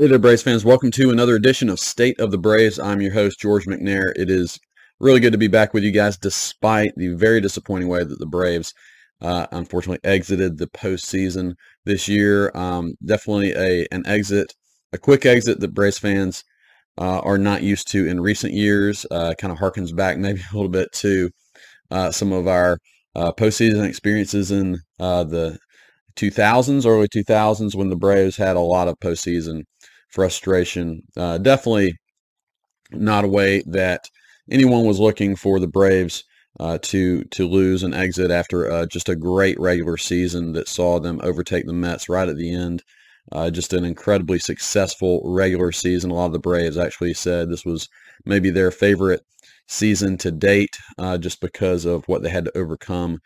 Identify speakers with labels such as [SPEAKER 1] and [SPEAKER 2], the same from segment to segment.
[SPEAKER 1] Hey there, Braves fans. Welcome to another edition of State of the Braves. I'm your host, George McNair. It is really good to be back with you guys despite the very disappointing way that the Braves uh, unfortunately exited the postseason this year. Um, definitely a an exit, a quick exit that Braves fans uh, are not used to in recent years. Uh, kind of harkens back maybe a little bit to uh, some of our uh, postseason experiences in uh, the 2000s, early 2000s, when the Braves had a lot of postseason frustration. Uh, definitely not a way that anyone was looking for the Braves uh, to to lose and exit after uh, just a great regular season that saw them overtake the Mets right at the end. Uh, just an incredibly successful regular season. A lot of the Braves actually said this was maybe their favorite season to date, uh, just because of what they had to overcome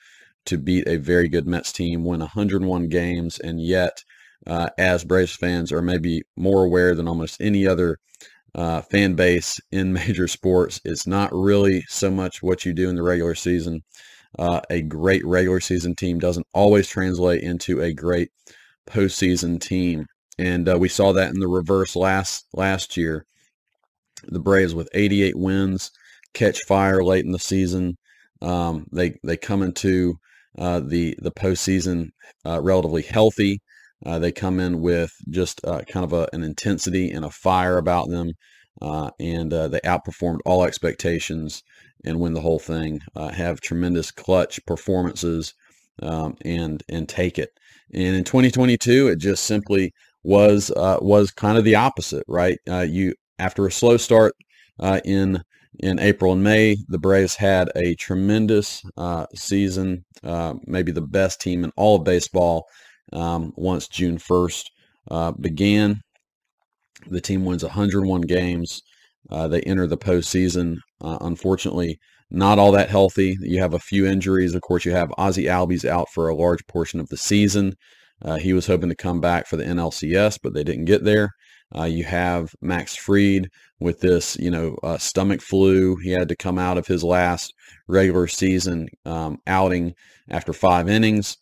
[SPEAKER 1] to beat a very good Mets team, win 101 games, and yet uh, as Braves fans are maybe more aware than almost any other uh, fan base in major sports. It's not really so much what you do in the regular season. Uh, a great regular season team doesn't always translate into a great postseason team, and uh, we saw that in the reverse last last year. The Braves with 88 wins catch fire late in the season. Um, they they come into uh, the the postseason uh, relatively healthy. Uh, they come in with just uh, kind of a, an intensity and a fire about them, uh, and uh, they outperformed all expectations and win the whole thing. Uh, have tremendous clutch performances um, and and take it. And in 2022, it just simply was uh, was kind of the opposite, right? you after a slow start in in April and May, the Braves had a tremendous season, maybe the best team in all of baseball um, once June 1st uh, began. The team wins 101 games. Uh, they enter the postseason. Uh, unfortunately, not all that healthy. You have a few injuries. Of course, you have Ozzie Albies out for a large portion of the season. Uh, he was hoping to come back for the NLCS, but they didn't get there. Uh, you have Max Fried with this, you know, uh, stomach flu. He had to come out of his last regular season um, outing after five innings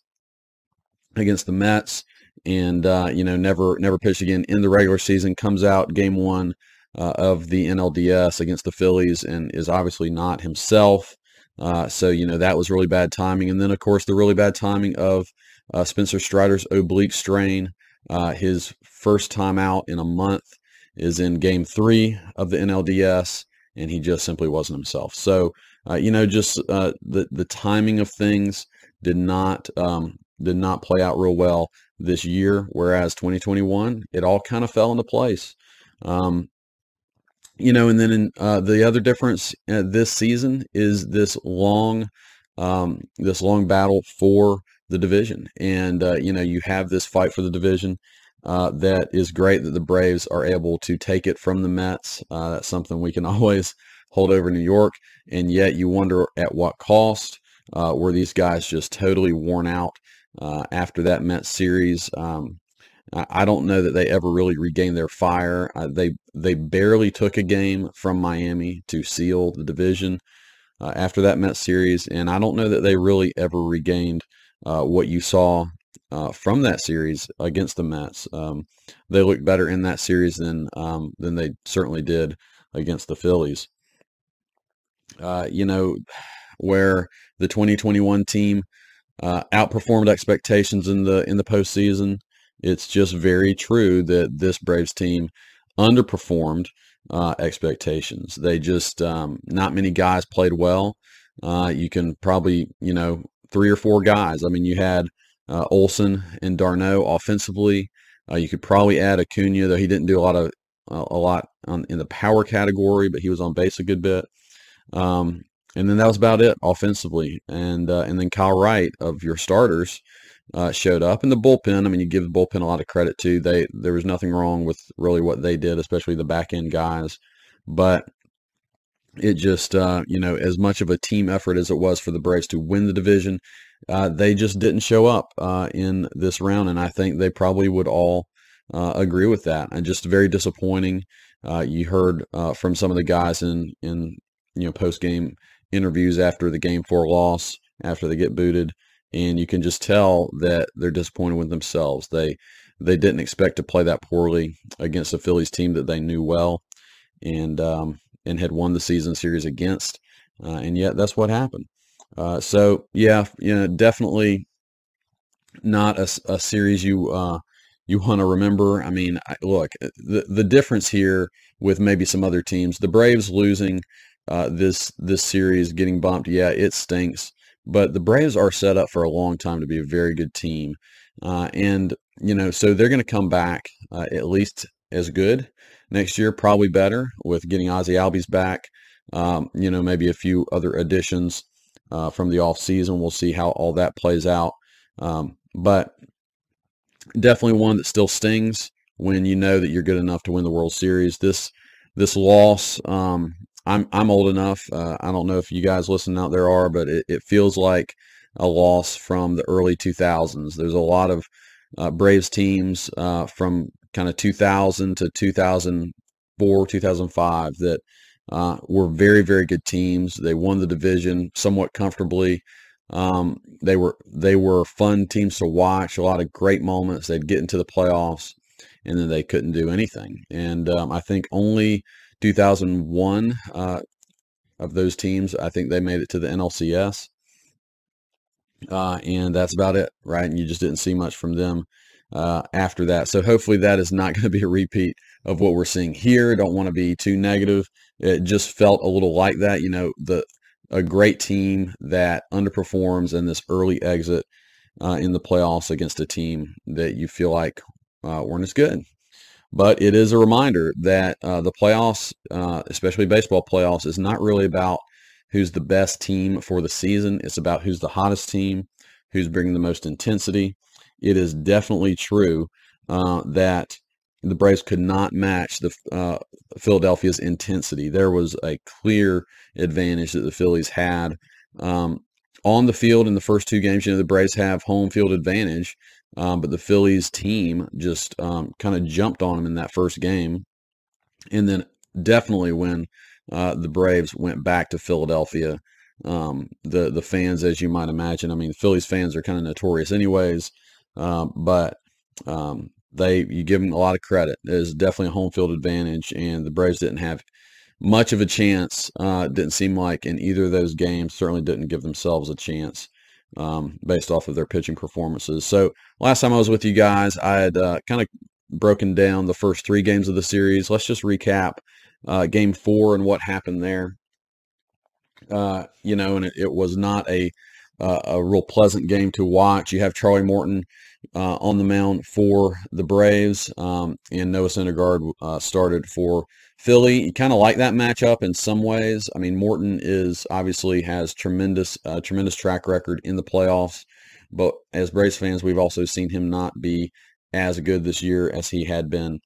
[SPEAKER 1] against the Mets, and uh, you know never never pitched again in the regular season. Comes out game one uh, of the NLDS against the Phillies, and is obviously not himself. Uh, so you know that was really bad timing, and then of course the really bad timing of uh, Spencer Strider's oblique strain. Uh, his first time out in a month is in Game Three of the NLDS, and he just simply wasn't himself. So uh, you know just the the timing of things did not um, did not play out real well this year, whereas 2021, it all kind of fell into place. Um, you know, and then in, uh, the other difference uh, this season is this long, um, this long battle for the division, and uh, you know, you have this fight for the division. Uh, that is great that the Braves are able to take it from the Mets. Uh, that's something we can always hold over New York, and yet you wonder at what cost. Uh, were these guys just totally worn out uh, after that Mets series. Um, I don't know that they ever really regained their fire. Uh, they they barely took a game from Miami to seal the division uh, after that Mets series, and I don't know that they really ever regained uh, what you saw uh, from that series against the Mets. Um, they looked better in that series than um, than they certainly did against the Phillies. Uh, you know, where the 2021 team uh, outperformed expectations in the in the postseason. It's just very true that this Braves team underperformed uh, expectations. They just um, not many guys played well. Uh, you can probably you know three or four guys. I mean, you had uh, Olson and d'Arnaud offensively. Uh, you could probably add Acuna, though he didn't do a lot of a lot on, in the power category, but he was on base a good bit. Um, and then that was about it offensively. And uh, and then Kyle Wright of your starters uh, showed up, and the bullpen. I mean, you give the bullpen a lot of credit too. They there was nothing wrong with really what they did, especially the back end guys. But it just uh, you know as much of a team effort as it was for the Braves to win the division, uh, they just didn't show up uh, in this round, and I think they probably would all uh, agree with that. And just very disappointing. you heard from some of the guys in in you know post game interviews after the game four loss, after they get booted, and you can just tell that they're disappointed with themselves. They they didn't expect to play that poorly against a Phillies team that they knew well and um, and had won the season series against. Uh, and yet that's what happened. Uh, so yeah, you know, definitely not a, a series you uh, you want to remember. I mean, look, the the difference here with maybe some other teams, the Braves losing uh, this this series, getting bumped, yeah, it stinks. But the Braves are set up for a long time to be a very good team, uh, and you know, so they're going to come back uh, at least as good next year, probably better with getting Ozzie Albies back. Um, you know, maybe a few other additions uh, from the off season. We'll see how all that plays out. Um, but definitely one that still stings when you know that you're good enough to win the World Series. This this loss, um, I'm I'm old enough. Uh, I don't know if you guys listening out there are, but it, it feels like a loss from the early 2000s. There's a lot of uh, Braves teams uh, from kind of 2000 to 2004, 2005 that uh, were very, very good teams. They won the division somewhat comfortably. Um, they were they were fun teams to watch. A lot of great moments. They'd get into the playoffs, and then they couldn't do anything. And um, I think only 2001 uh, of those teams, I think they made it to the NLCS. Uh, and that's about it, right? And you just didn't see much from them uh, after that. So hopefully that is not going to be a repeat of what we're seeing here. Don't want to be too negative. It just felt a little like that. You know, the a great team that underperforms in this early exit uh, in the playoffs against a team that you feel like uh, weren't as good. But it is a reminder that uh, the playoffs, uh, especially baseball playoffs, is not really about who's the best team for the season. It's about who's the hottest team, who's bringing the most intensity. It is definitely true uh, that the Braves could not match the uh, Philadelphia's intensity. There was a clear advantage that the Phillies had um, on the field in the first two games. You know, the Braves have home field advantage, um, but the Phillies team just um, kind of jumped on them in that first game, and then definitely when uh, the Braves went back to Philadelphia. Um, the the fans, as you might imagine, I mean, the Phillies fans are kind of notorious, anyways. Uh, but um, they you give them a lot of credit. There's definitely a home field advantage, and the Braves didn't have much of a chance. Uh, didn't seem like in either of those games. Certainly didn't give themselves a chance um, based off of their pitching performances. So last time I was with you guys, I had uh, kind of broken down the first three games of the series. Let's just recap uh, game four and what happened there. Uh, you know, and it, it was not a uh, a real pleasant game to watch. You have Charlie Morton uh, on the mound for the Braves, um, and Noah Syndergaard uh, started for Philly. You kind of like that matchup in some ways. I mean, Morton is obviously has tremendous, uh, tremendous track record in the playoffs, but as Braves fans, we've also seen him not be as good this year as he had been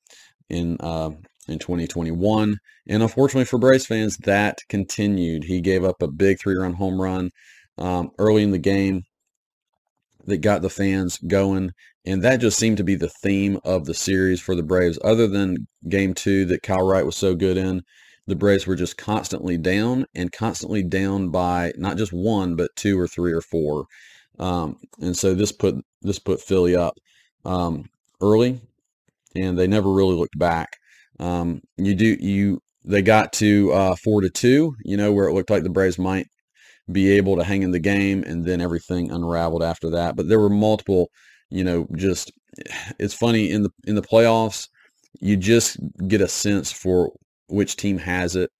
[SPEAKER 1] in uh, in 2021. And unfortunately for Braves fans, that continued. He gave up a big three-run home run um, early in the game that got the fans going. And that just seemed to be the theme of the series for the Braves. Other than game two that Kyle Wright was so good in, the Braves were just constantly down and constantly down by not just one, but two or three or four. Um, and so this put this put Philly up um, early, and they never really looked back. Um, you do you they got to uh, four to two, you know, where it looked like the Braves might be able to hang in the game, and then everything unraveled after that. But there were multiple, you know, just it's funny in the in the playoffs, you just get a sense for which team has it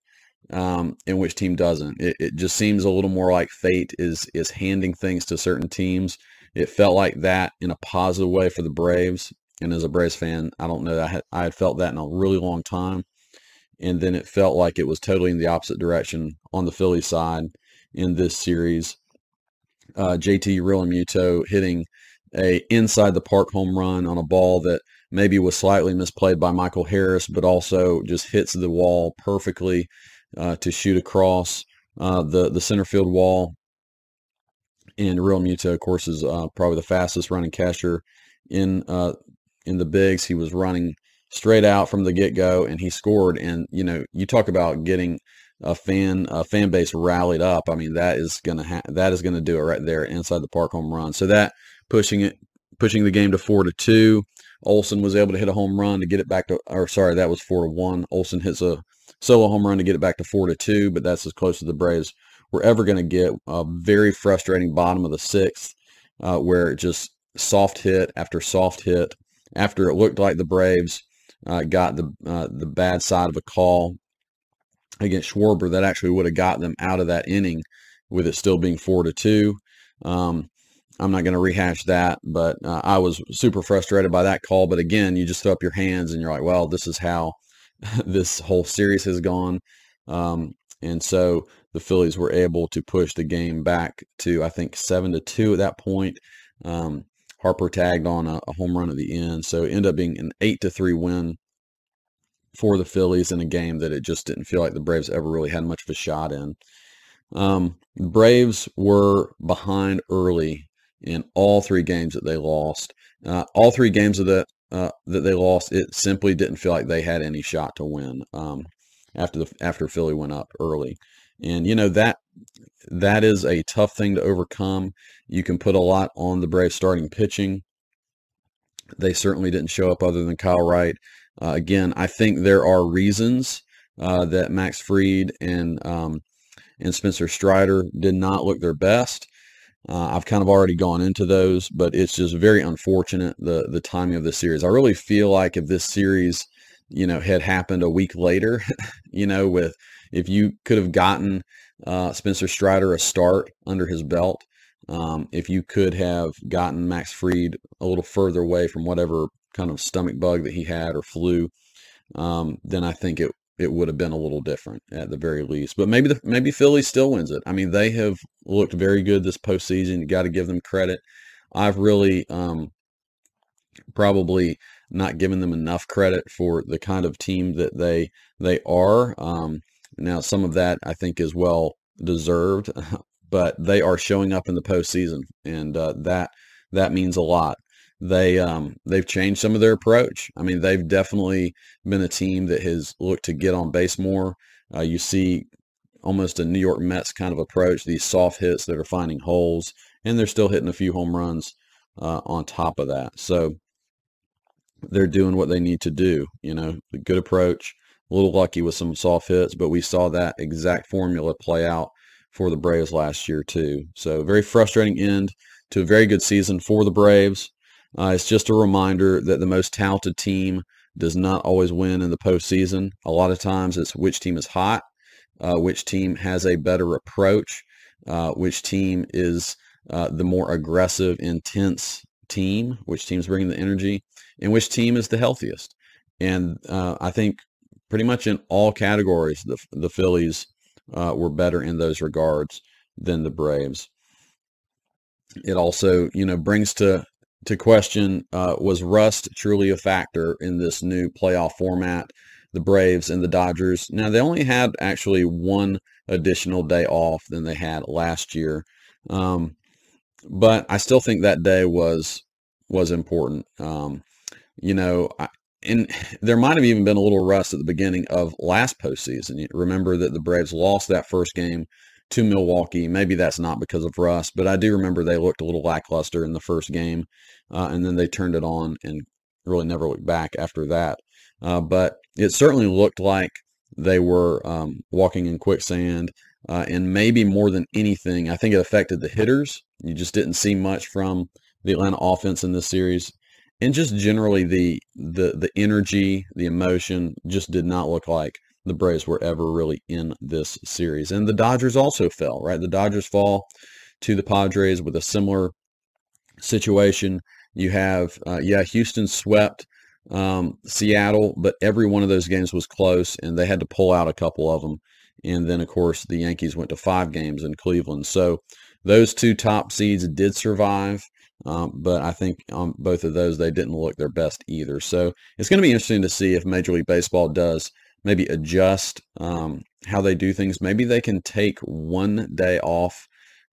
[SPEAKER 1] um, and which team doesn't. It, it just seems a little more like fate is is handing things to certain teams. It felt like that in a positive way for the Braves. And as a Braves fan, I don't know I had I had felt that in a really long time. And then it felt like it was totally in the opposite direction on the Philly side in this series. Uh, JT Realmuto hitting a inside the park home run on a ball that maybe was slightly misplayed by Michael Harris, but also just hits the wall perfectly uh, to shoot across uh, the the center field wall. And Realmuto, of course, is uh, probably the fastest running catcher in uh, in the bigs. He was running straight out from the get go, and he scored. And you know, you talk about getting a fan a fan base rallied up, I mean that is gonna ha- that is gonna do it right there inside the park home run. So that pushing it pushing the game to four to two. Olson was able to hit a home run to get it back to, or sorry, that was four to one. Olson hits a solo home run to get it back to four to two, but that's as close as the Braves were ever going to get. A very frustrating bottom of the sixth, uh, where it just soft hit after soft hit after it looked like the Braves uh, got the uh, the bad side of a call against Schwarber that actually would have got them out of that inning with it still being four to two. Um, I'm not going to rehash that, but uh, I was super frustrated by that call. But again, you just throw up your hands and you're like, well, this is how this whole series has gone. Um, and so the Phillies were able to push the game back to, I think, seven to two at that point. Um, Harper tagged on a, a, home run at the end, so ended up being an eight to three win for the Phillies in a game that it just didn't feel like the Braves ever really had much of a shot in. Um, Braves were behind early in all three games that they lost. Uh, all three games of the uh, that they lost, it simply didn't feel like they had any shot to win um, after the after Philly went up early. And you know that that is a tough thing to overcome. You can put a lot on the Braves starting pitching. They certainly didn't show up other than Kyle Wright. Uh, again, I think there are reasons uh, that Max Fried and um, and Spencer Strider did not look their best. Uh, I've kind of already gone into those, but it's just very unfortunate the the timing of this series. I really feel like if this series, you know, had happened a week later, you know, with if you could have gotten uh, Spencer Strider a start under his belt, um, if you could have gotten Max Fried a little further away from whatever kind of stomach bug that he had or flu, um, then I think it it would have been a little different at the very least. But maybe the, maybe Philly still wins it. I mean, they have looked very good this postseason. You got to give them credit. I've really um, probably not given them enough credit for the kind of team that they they are. Um, now, some of that I think is well deserved, but they are showing up in the postseason, and uh, that that means a lot they um, they've changed some of their approach. I mean, they've definitely been a team that has looked to get on base more. Uh, you see almost a New York Mets kind of approach, these soft hits that are finding holes, and they're still hitting a few home runs uh, on top of that. So they're doing what they need to do. You know, good approach, a little lucky with some soft hits, but we saw that exact formula play out for the Braves last year too. So very frustrating end to a very good season for the Braves. Uh, it's just a reminder that the most talented team does not always win in the postseason. A lot of times it's which team is hot, uh, which team has a better approach, uh, which team is uh, the more aggressive, intense team, which team's bringing the energy, and which team is the healthiest. And uh, I think pretty much in all categories, the, the Phillies uh, were better in those regards than the Braves. It also, you know, brings to to question uh, was rust truly a factor in this new playoff format? The Braves and the Dodgers. Now they only had actually one additional day off than they had last year, um, but I still think that day was was important. Um, you know, I, and there might have even been a little rust at the beginning of last postseason. Remember that the Braves lost that first game to Milwaukee. Maybe that's not because of rust, but I do remember they looked a little lackluster in the first game, uh, and then they turned it on and really never looked back after that. Uh, but it certainly looked like they were um, walking in quicksand, uh, and maybe more than anything, I think it affected the hitters. You just didn't see much from the Atlanta offense in this series, and just generally the the the energy, the emotion, just did not look like the Braves were ever really in this series. And the Dodgers also fell, right? The Dodgers fall to the Padres with a similar situation. You have, uh, yeah, Houston swept um, Seattle, but every one of those games was close, and they had to pull out a couple of them. And then, of course, the Yankees went to five games in Cleveland. So those two top seeds did survive. Um, but I think on both of those, they didn't look their best either. So it's going to be interesting to see if Major League Baseball does maybe adjust um, how they do things. Maybe they can take one day off,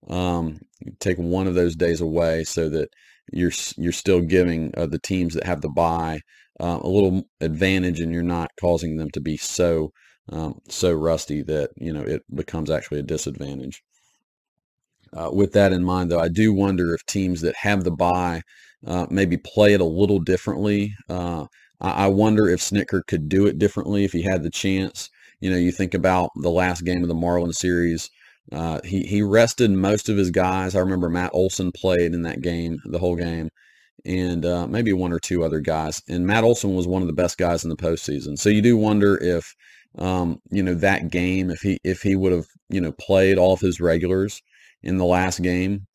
[SPEAKER 1] um, take one of those days away, so that you're you're still giving uh, the teams that have the buy uh, a little advantage, and you're not causing them to be so um, so rusty that you know it becomes actually a disadvantage. Uh, with that in mind, though, I do wonder if teams that have the buy uh, maybe play it a little differently. I, I wonder if Snitker could do it differently if he had the chance. You know, you think about the last game of the Marlins series. Uh, he he rested most of his guys. I remember Matt Olson played in that game, the whole game, and uh, maybe one or two other guys. And Matt Olson was one of the best guys in the postseason. So you do wonder if um, you know that game, if he if he would have you know played all of his regulars in the last game,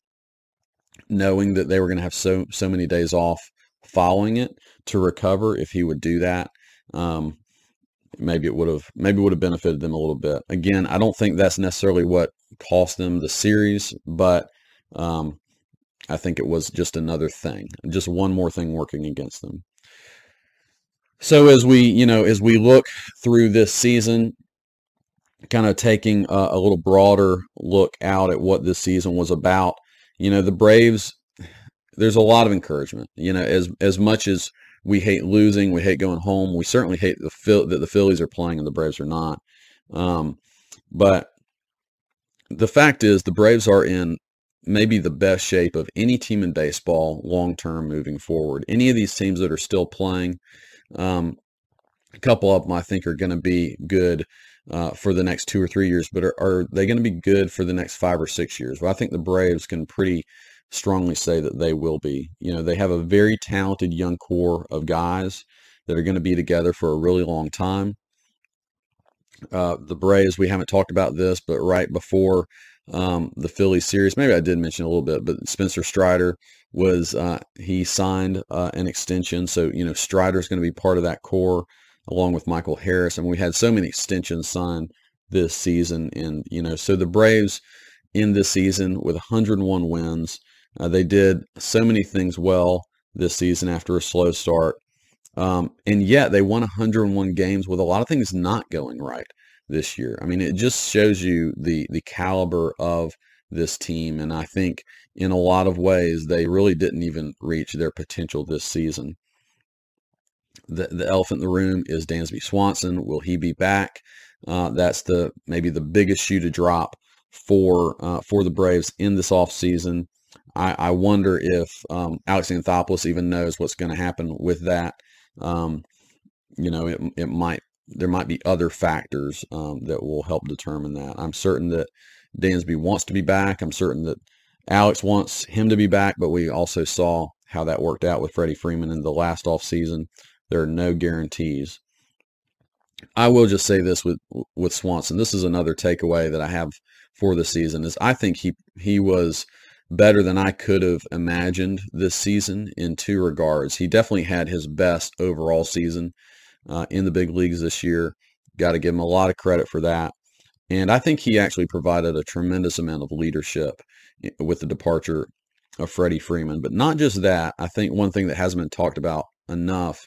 [SPEAKER 1] knowing that they were going to have so so many days off following it to recover, if he would do that. Um, maybe it would have maybe would have benefited them a little bit. Again, I don't think that's necessarily what cost them the series, but um, I think it was just another thing, just one more thing working against them. So as we, you know, as we look through this season, kind of taking a, a little broader look out at what this season was about, you know, the Braves, there's a lot of encouragement. You know, as as much as we hate losing, we hate going home, we certainly hate the that the Phillies are playing and the Braves are not. Um, but the fact is, the Braves are in maybe the best shape of any team in baseball long term moving forward. Any of these teams that are still playing, um, a couple of them I think are going to be good uh, for the next two or three years, but are, are they going to be good for the next five or six years? Well, I think the Braves can pretty strongly say that they will be. You know, they have a very talented young core of guys that are going to be together for a really long time. Uh, the Braves, we haven't talked about this, but right before um, the Phillies series, maybe I did mention a little bit, but Spencer Strider was uh, he signed uh, an extension, so you know Strider is going to be part of that core along with Michael Harris, and we had so many extensions signed this season, and you know so the Braves in this season with 101 wins, uh, they did so many things well this season after a slow start. Um, and yet they won 101 games with a lot of things not going right this year. I mean, it just shows you the the caliber of this team, and I think in a lot of ways they really didn't even reach their potential this season. The the elephant in the room is Dansby Swanson. Will he be back? Uh, that's the maybe the biggest shoe to drop for uh, for the Braves in this offseason. I, I wonder if um, Alex Anthopoulos even knows what's going to happen with that. Um, you know, it, it might there might be other factors um, that will help determine that. I'm certain that Dansby wants to be back. I'm certain that Alex wants him to be back, but we also saw how that worked out with Freddie Freeman in the last off season. There are no guarantees. I will just say this with with Swanson. This is another takeaway that I have for the season is I think he he was better than I could have imagined this season in two regards. He definitely had his best overall season uh, in the big leagues this year. Got to give him a lot of credit for that. And I think he actually provided a tremendous amount of leadership eh, with the departure of Freddie Freeman. But not just that. I think one thing that hasn't been talked about enough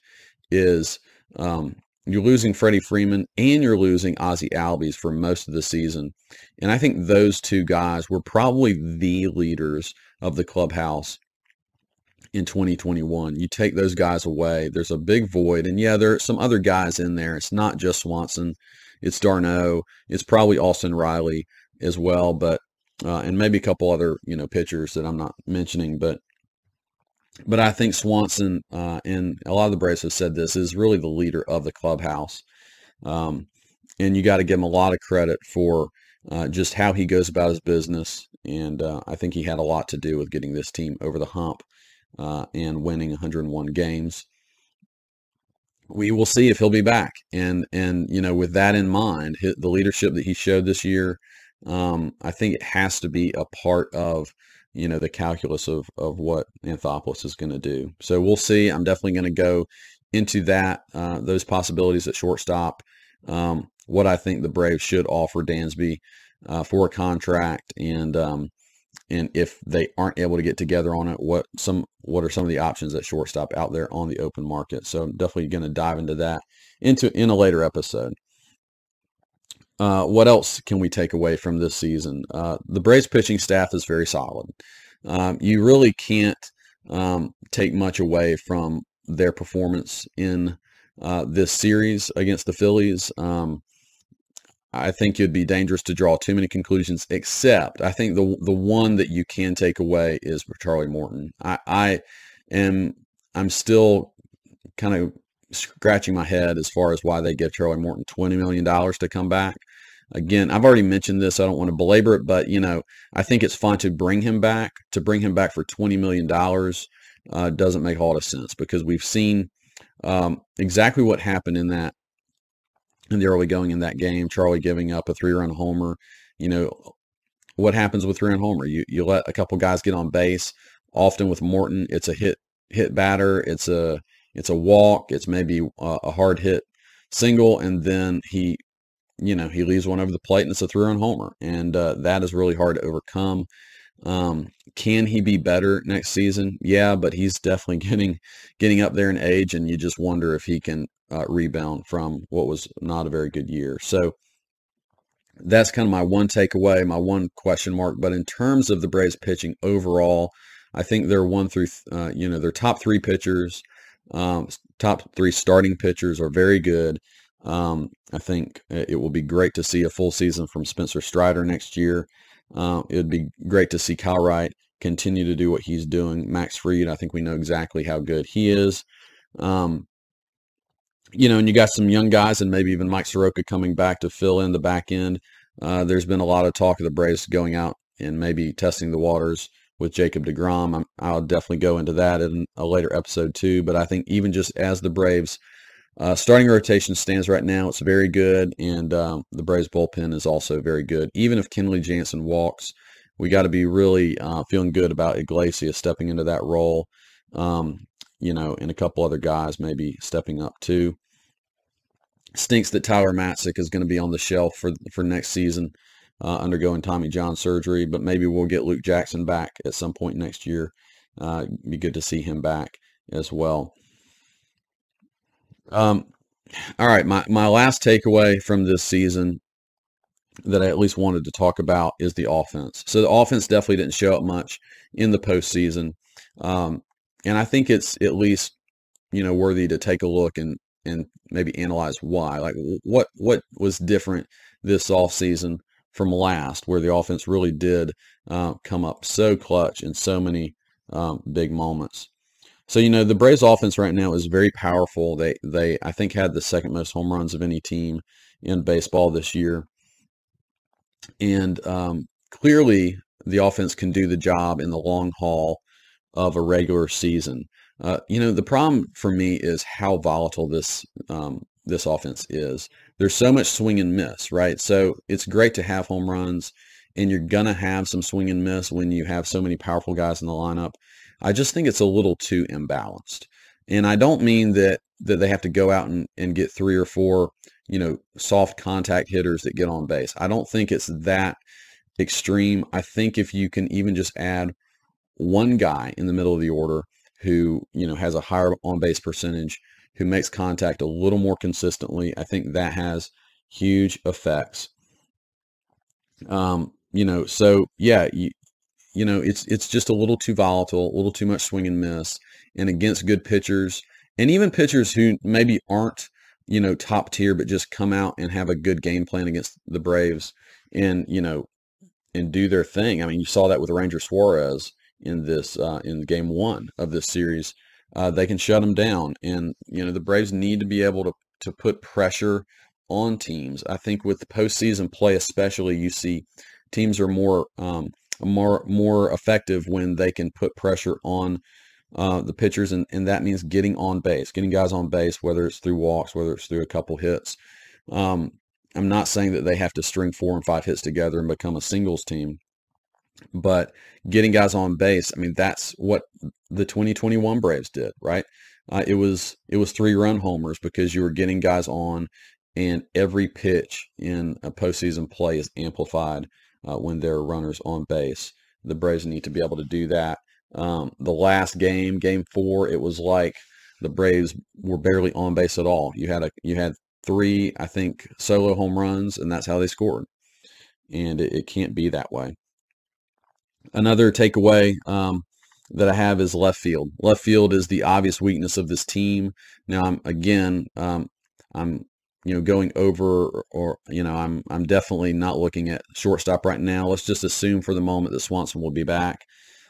[SPEAKER 1] is um, you're losing Freddie Freeman and you're losing Ozzie Albies for most of the season. And I think those two guys were probably the leaders of the clubhouse in 2021. You take those guys away, there's a big void. And yeah, there are some other guys in there. It's not just Swanson, it's d'Arnaud. it's probably Austin Riley as well, but uh, and maybe a couple other you know pitchers that I'm not mentioning, but but I think Swanson uh, and a lot of the Braves have said this is really the leader of the clubhouse, um, and you got to give him a lot of credit for uh, just how he goes about his business, and uh, I think he had a lot to do with getting this team over the hump uh, and winning 101 games. We will see if he'll be back, and and you know with that in mind, the leadership that he showed this year, um, I think it has to be a part of you know the calculus of of what Anthopoulos is going to do. So we'll see. I'm definitely going to go into that uh, those possibilities at shortstop. Um, what I think the Braves should offer Dansby uh, for a contract, and um, and if they aren't able to get together on it, what some what are some of the options at shortstop out there on the open market? So I'm definitely going to dive into that into in a later episode. Uh, what else can we take away from this season? Uh, the Braves pitching staff is very solid. Um, you really can't um, take much away from their performance in uh, this series against the Phillies. Um, I think it'd be dangerous to draw too many conclusions. Except, I think the the one that you can take away is Charlie Morton. I, I and I'm still kind of scratching my head as far as why they give Charlie Morton $20 million to come back. Again, I've already mentioned this. I don't want to belabor it, but you know, I think it's fun to bring him back. To bring him back for $20 million uh, doesn't make a lot of sense because we've seen um, exactly what happened in that in the early going in that game. Charlie giving up a three-run homer. You know, what happens with three-run homer? You you let a couple guys get on base. Often with Morton, it's a hit hit batter. It's a it's a walk. It's maybe a, a hard hit single, and then he, you know, he leaves one over the plate, and it's a three-run homer, and uh, that is really hard to overcome. Um, can he be better next season? Yeah, but he's definitely getting getting up there in age, and you just wonder if he can uh, rebound from what was not a very good year. So that's kind of my one takeaway, my one question mark. But in terms of the Braves pitching overall, I think they're one through, uh, you know, their top three pitchers, um, top three starting pitchers are very good. Um, I think it will be great to see a full season from Spencer Strider next year. Uh, it would be great to see Kyle Wright continue to do what he's doing. Max Fried, I think we know exactly how good he is. Um, you know, and you got some young guys and maybe even Mike Soroka coming back to fill in the back end. Uh, there's been a lot of talk of the Braves going out and maybe testing the waters with Jacob DeGrom. i will definitely go into that in a later episode too. But I think even just as the Braves uh, starting rotation stands right now, it's very good, and um, the Braves bullpen is also very good. Even if Kenley Jansen walks, we got to be really uh, feeling good about Iglesias stepping into that role. Um, you know, and a couple other guys maybe stepping up too. Stinks that Tyler Matzek is going to be on the shelf for for next season, uh, undergoing Tommy John surgery. But maybe we'll get Luke Jackson back at some point next year. Uh, be good to see him back as well. Um, all right, my, my last takeaway from this season that I at least wanted to talk about is the offense. So the offense definitely didn't show up much in the postseason. Um, and I think it's at least, you know, worthy to take a look and, and maybe analyze why. Like what what was different this offseason from last, where the offense really did uh, come up so clutch in so many um, big moments. So you know the Braves offense right now is very powerful. They they I think had the second most home runs of any team in baseball this year, and um, clearly the offense can do the job in the long haul of a regular season. Uh, you know the problem for me is how volatile this um, this offense is. There's so much swing and miss, right? So it's great to have home runs, and you're gonna have some swing and miss when you have so many powerful guys in the lineup. I just think it's a little too imbalanced. And I don't mean that that they have to go out and, and get three or four, you know, soft contact hitters that get on base. I don't think it's that extreme. I think if you can even just add one guy in the middle of the order who, you know, has a higher on base percentage, who makes contact a little more consistently, I think that has huge effects. Um, you know, so yeah, you, you know, it's it's just a little too volatile, a little too much swing and miss, and against good pitchers, and even pitchers who maybe aren't, you know, top tier, but just come out and have a good game plan against the Braves, and you know, and do their thing. I mean, you saw that with Ranger Suarez in this uh, in game one of this series. Uh, they can shut them down, and you know, the Braves need to be able to to put pressure on teams. I think with the postseason play, especially, you see teams are more um, more more effective when they can put pressure on uh, the pitchers, and, and that means getting on base, getting guys on base, whether it's through walks, whether it's through a couple hits. Um, I'm not saying that they have to string four and five hits together and become a singles team, but getting guys on base, I mean, that's what the 2021 Braves did, right? Uh, it was it was three run homers because you were getting guys on, and every pitch in a postseason play is amplified uh, when there are runners on base. The Braves need to be able to do that. Um, the last game, game four, it was like the Braves were barely on base at all. You had a you had three, I think, solo home runs, and that's how they scored. And it, it can't be that way. Another takeaway um, that I have is left field. Left field is the obvious weakness of this team. Now, I'm again, um, I'm you know, going over or, you know, I'm I'm definitely not looking at shortstop right now. Let's just assume for the moment that Swanson will be back.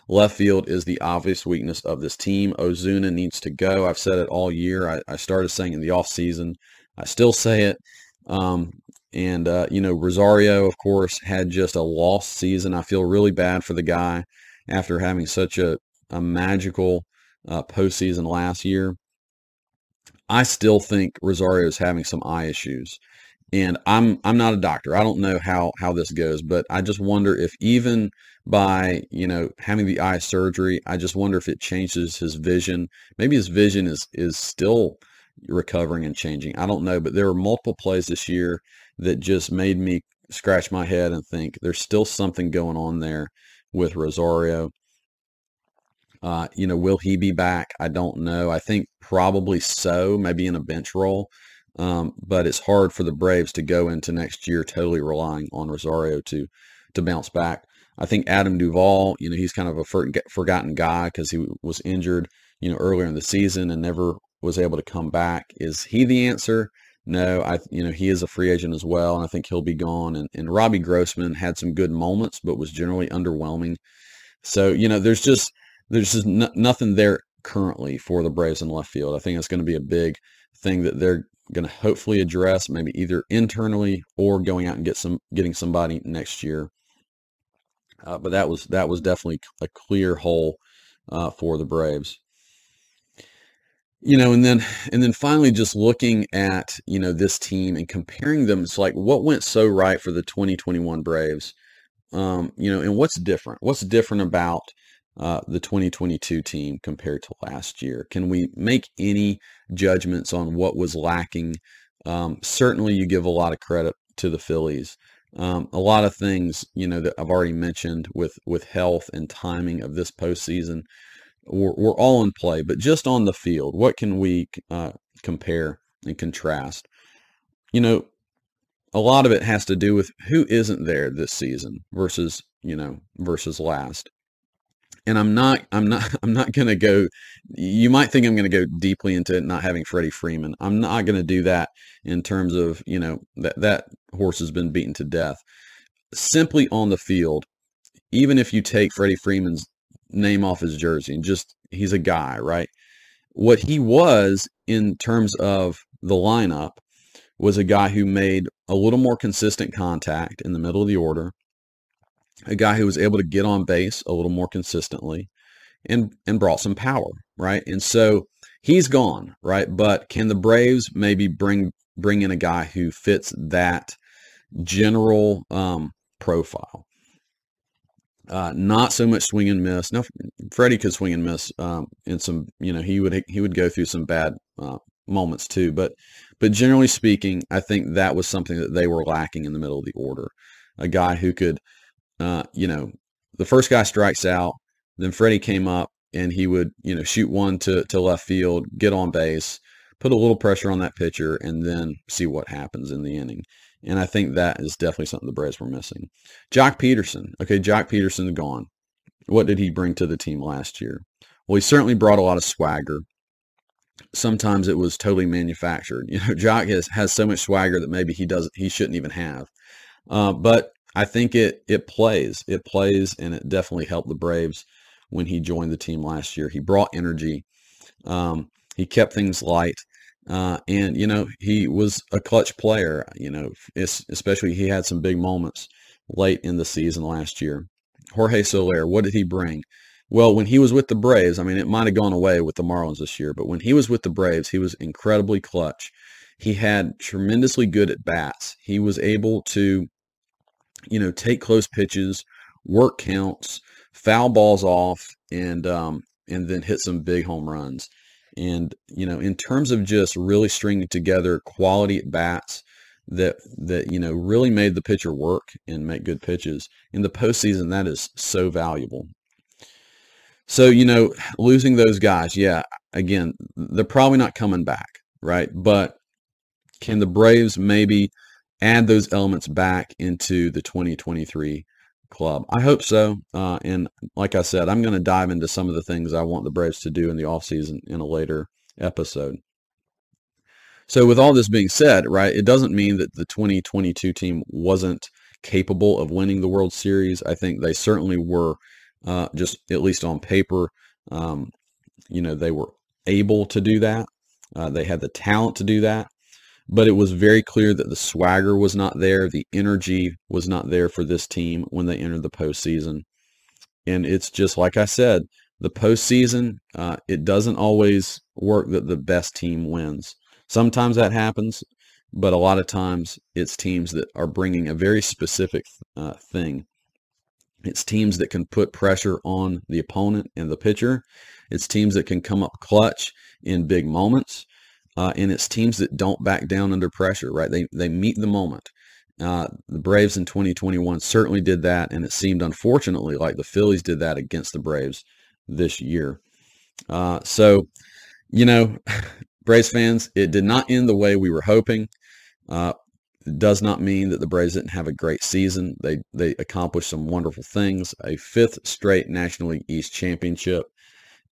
[SPEAKER 1] Left field is the obvious weakness of this team. Ozuna needs to go. I've said it all year. I, I started saying in the offseason. I still say it. Um, and, uh, you know, Rosario, of course, had just a lost season. I feel really bad for the guy after having such a, a magical uh, postseason last year. I still think Rosario is having some eye issues. And I'm I'm not a doctor. I don't know how how this goes, but I just wonder if even by, you know, having the eye surgery, I just wonder if it changes his vision. Maybe his vision is is still recovering and changing. I don't know, but there were multiple plays this year that just made me scratch my head and think there's still something going on there with Rosario. Uh, you know, will he be back? I don't know. I think probably so, maybe in a bench role. Um, but it's hard for the Braves to go into next year totally relying on Rosario to to bounce back. I think Adam Duvall, you know, he's kind of a forgotten guy because he was injured, you know, earlier in the season and never was able to come back. Is he the answer? No, I you know he is a free agent as well, and I think he'll be gone. And, and Robbie Grossman had some good moments, but was generally underwhelming. So you know, there's just there's just n- nothing there currently for the Braves in left field. I think it's going to be a big thing that they're going to hopefully address, maybe either internally or going out and get some getting somebody next year. Uh, but that was that was definitely a clear hole uh, for the Braves you know, and then and then finally just looking at, you know, this team and comparing them, it's like what went so right for the 2021 Braves? Um, you know, and what's different? What's different about uh, the 2022 team compared to last year? Can we make any judgments on what was lacking? Um, certainly, you give a lot of credit to the Phillies. Um, a lot of things, you know, that I've already mentioned with with health and timing of this postseason we're, we're all in play, but just on the field, what can we uh, compare and contrast? You know, a lot of it has to do with who isn't there this season versus you know versus last. And I'm not I'm not I'm not going to go you might think I'm going to go deeply into not having Freddie Freeman. I'm not going to do that in terms of, you know, that that horse has been beaten to death. Simply on the field, even if you take Freddie Freeman's name off his jersey and just he's a guy, right? What he was in terms of the lineup was a guy who made a little more consistent contact in the middle of the order, a guy who was able to get on base a little more consistently and and brought some power, right? And so he's gone, right? But can the Braves maybe bring bring in a guy who fits that general um, profile? Uh, not so much swing and miss. Now, Freddie could swing and miss um, some. You know, he would he would go through some bad uh, moments too. But but generally speaking, I think that was something that they were lacking in the middle of the order. A guy who could, uh, you know, the first guy strikes out, then Freddie came up and he would you know shoot one to to left field, get on base, put a little pressure on that pitcher, and then see what happens in the inning. And I think that is definitely something the Braves were missing. Joc Pederson. Okay, Joc Pederson gone. What did he bring to the team last year? Well, he certainly brought a lot of swagger. Sometimes it was totally manufactured. You know, Jock has, has so much swagger that maybe he doesn't he shouldn't even have. Uh, but I think it it plays. It plays and it definitely helped the Braves when he joined the team last year. He brought energy. Um, he kept things light. Uh, and you know he was a clutch player. You know, especially he had some big moments late in the season last year. Jorge Soler, what did he bring? Well, when he was with the Braves, I mean, it might have gone away with the Marlins this year, but when he was with the Braves, he was incredibly clutch. He had tremendously good at bats. He was able to, you know, take close pitches, work counts, foul balls off, and um, and then hit some big home runs. And, you know, in terms of just really stringing together quality at bats that, that, you know, really made the pitcher work and make good pitches in the postseason, that is so valuable. So, you know, losing those guys, yeah, again, they're probably not coming back, right? But can the Braves maybe add those elements back into the 2023 club. I hope so. Uh, and like I said, I'm going to dive into some of the things I want the Braves to do in the offseason in a later episode. So with all this being said, right, it doesn't mean that the 2022 team wasn't capable of winning the World Series. I think they certainly were uh, just at least on paper. Um, you know, they were able to do that. Uh, they had the talent to do that. But it was very clear that the swagger was not there. The energy was not there for this team when they entered the postseason. And it's just like I said, the postseason, uh, it doesn't always work that the best team wins. Sometimes that happens, but a lot of times it's teams that are bringing a very specific uh, thing. It's teams that can put pressure on the opponent and the pitcher. It's teams that can come up clutch in big moments. Uh, and it's teams that don't back down under pressure, right? They, they meet the moment. Uh, the Braves in 2021 certainly did that, and it seemed unfortunately like the Phillies did that against the Braves this year. Uh, so, you know, Braves fans, it did not end the way we were hoping. Uh, it does not mean that the Braves didn't have a great season. They they accomplished some wonderful things, a fifth straight National League East championship,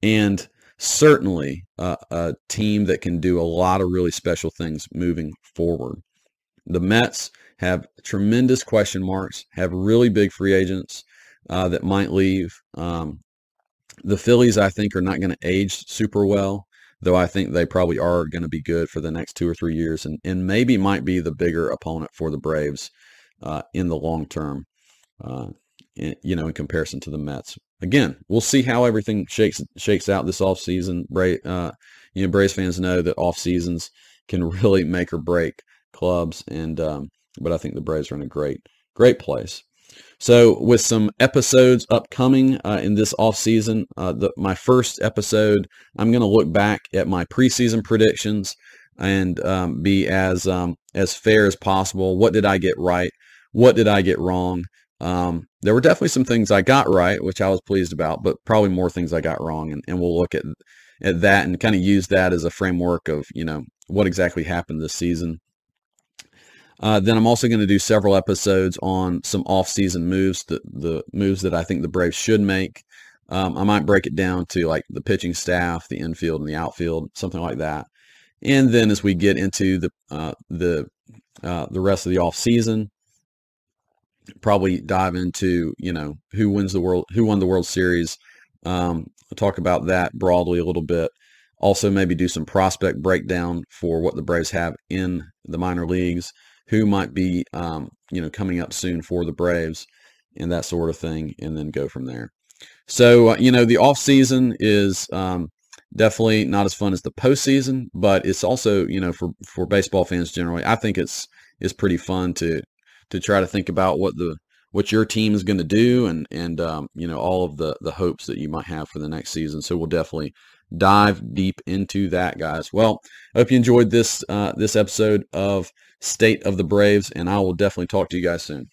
[SPEAKER 1] and certainly a team that can do a lot of really special things moving forward. The Mets have tremendous question marks, have really big free agents uh, that might leave. Um, the Phillies, I think, are not going to age super well, though I think they probably are going to be good for the next two or three years and, and maybe might be the bigger opponent for the Braves uh, in the long term, uh, in, you know, in comparison to the Mets. Again, we'll see how everything shakes shakes out this offseason. Bra- uh, you know, Braves fans know that off seasons can really make or break clubs, and um, but I think the Braves are in a great great place. So with some episodes upcoming uh, in this off season, uh, the, my first episode, I'm going to look back at my preseason predictions and um, be as um, as fair as possible. What did I get right? What did I get wrong? Um, there were definitely some things I got right, which I was pleased about, but probably more things I got wrong. And, and we'll look at at that and kind of use that as a framework of you know what exactly happened this season. Uh, then I'm also going to do several episodes on some off-season moves, the, the moves that I think the Braves should make. Um, I might break it down to like the pitching staff, the infield, and the outfield, something like that. And then as we get into the uh, the uh, the rest of the off season, probably dive into you know who wins the world, who won the World Series. Um, talk about that broadly a little bit. Also, maybe do some prospect breakdown for what the Braves have in the minor leagues who might be um, you know coming up soon for the Braves and that sort of thing, and then go from there. So uh, you know the off season is um, definitely not as fun as the postseason, but it's also you know for for baseball fans generally, I think it's it's pretty fun to to try to think about what the what your team is going to do and and um, you know all of the the hopes that you might have for the next season. So we'll definitely dive deep into that, guys. Well, I hope you enjoyed this uh, this episode of State of the Braves, and I will definitely talk to you guys soon.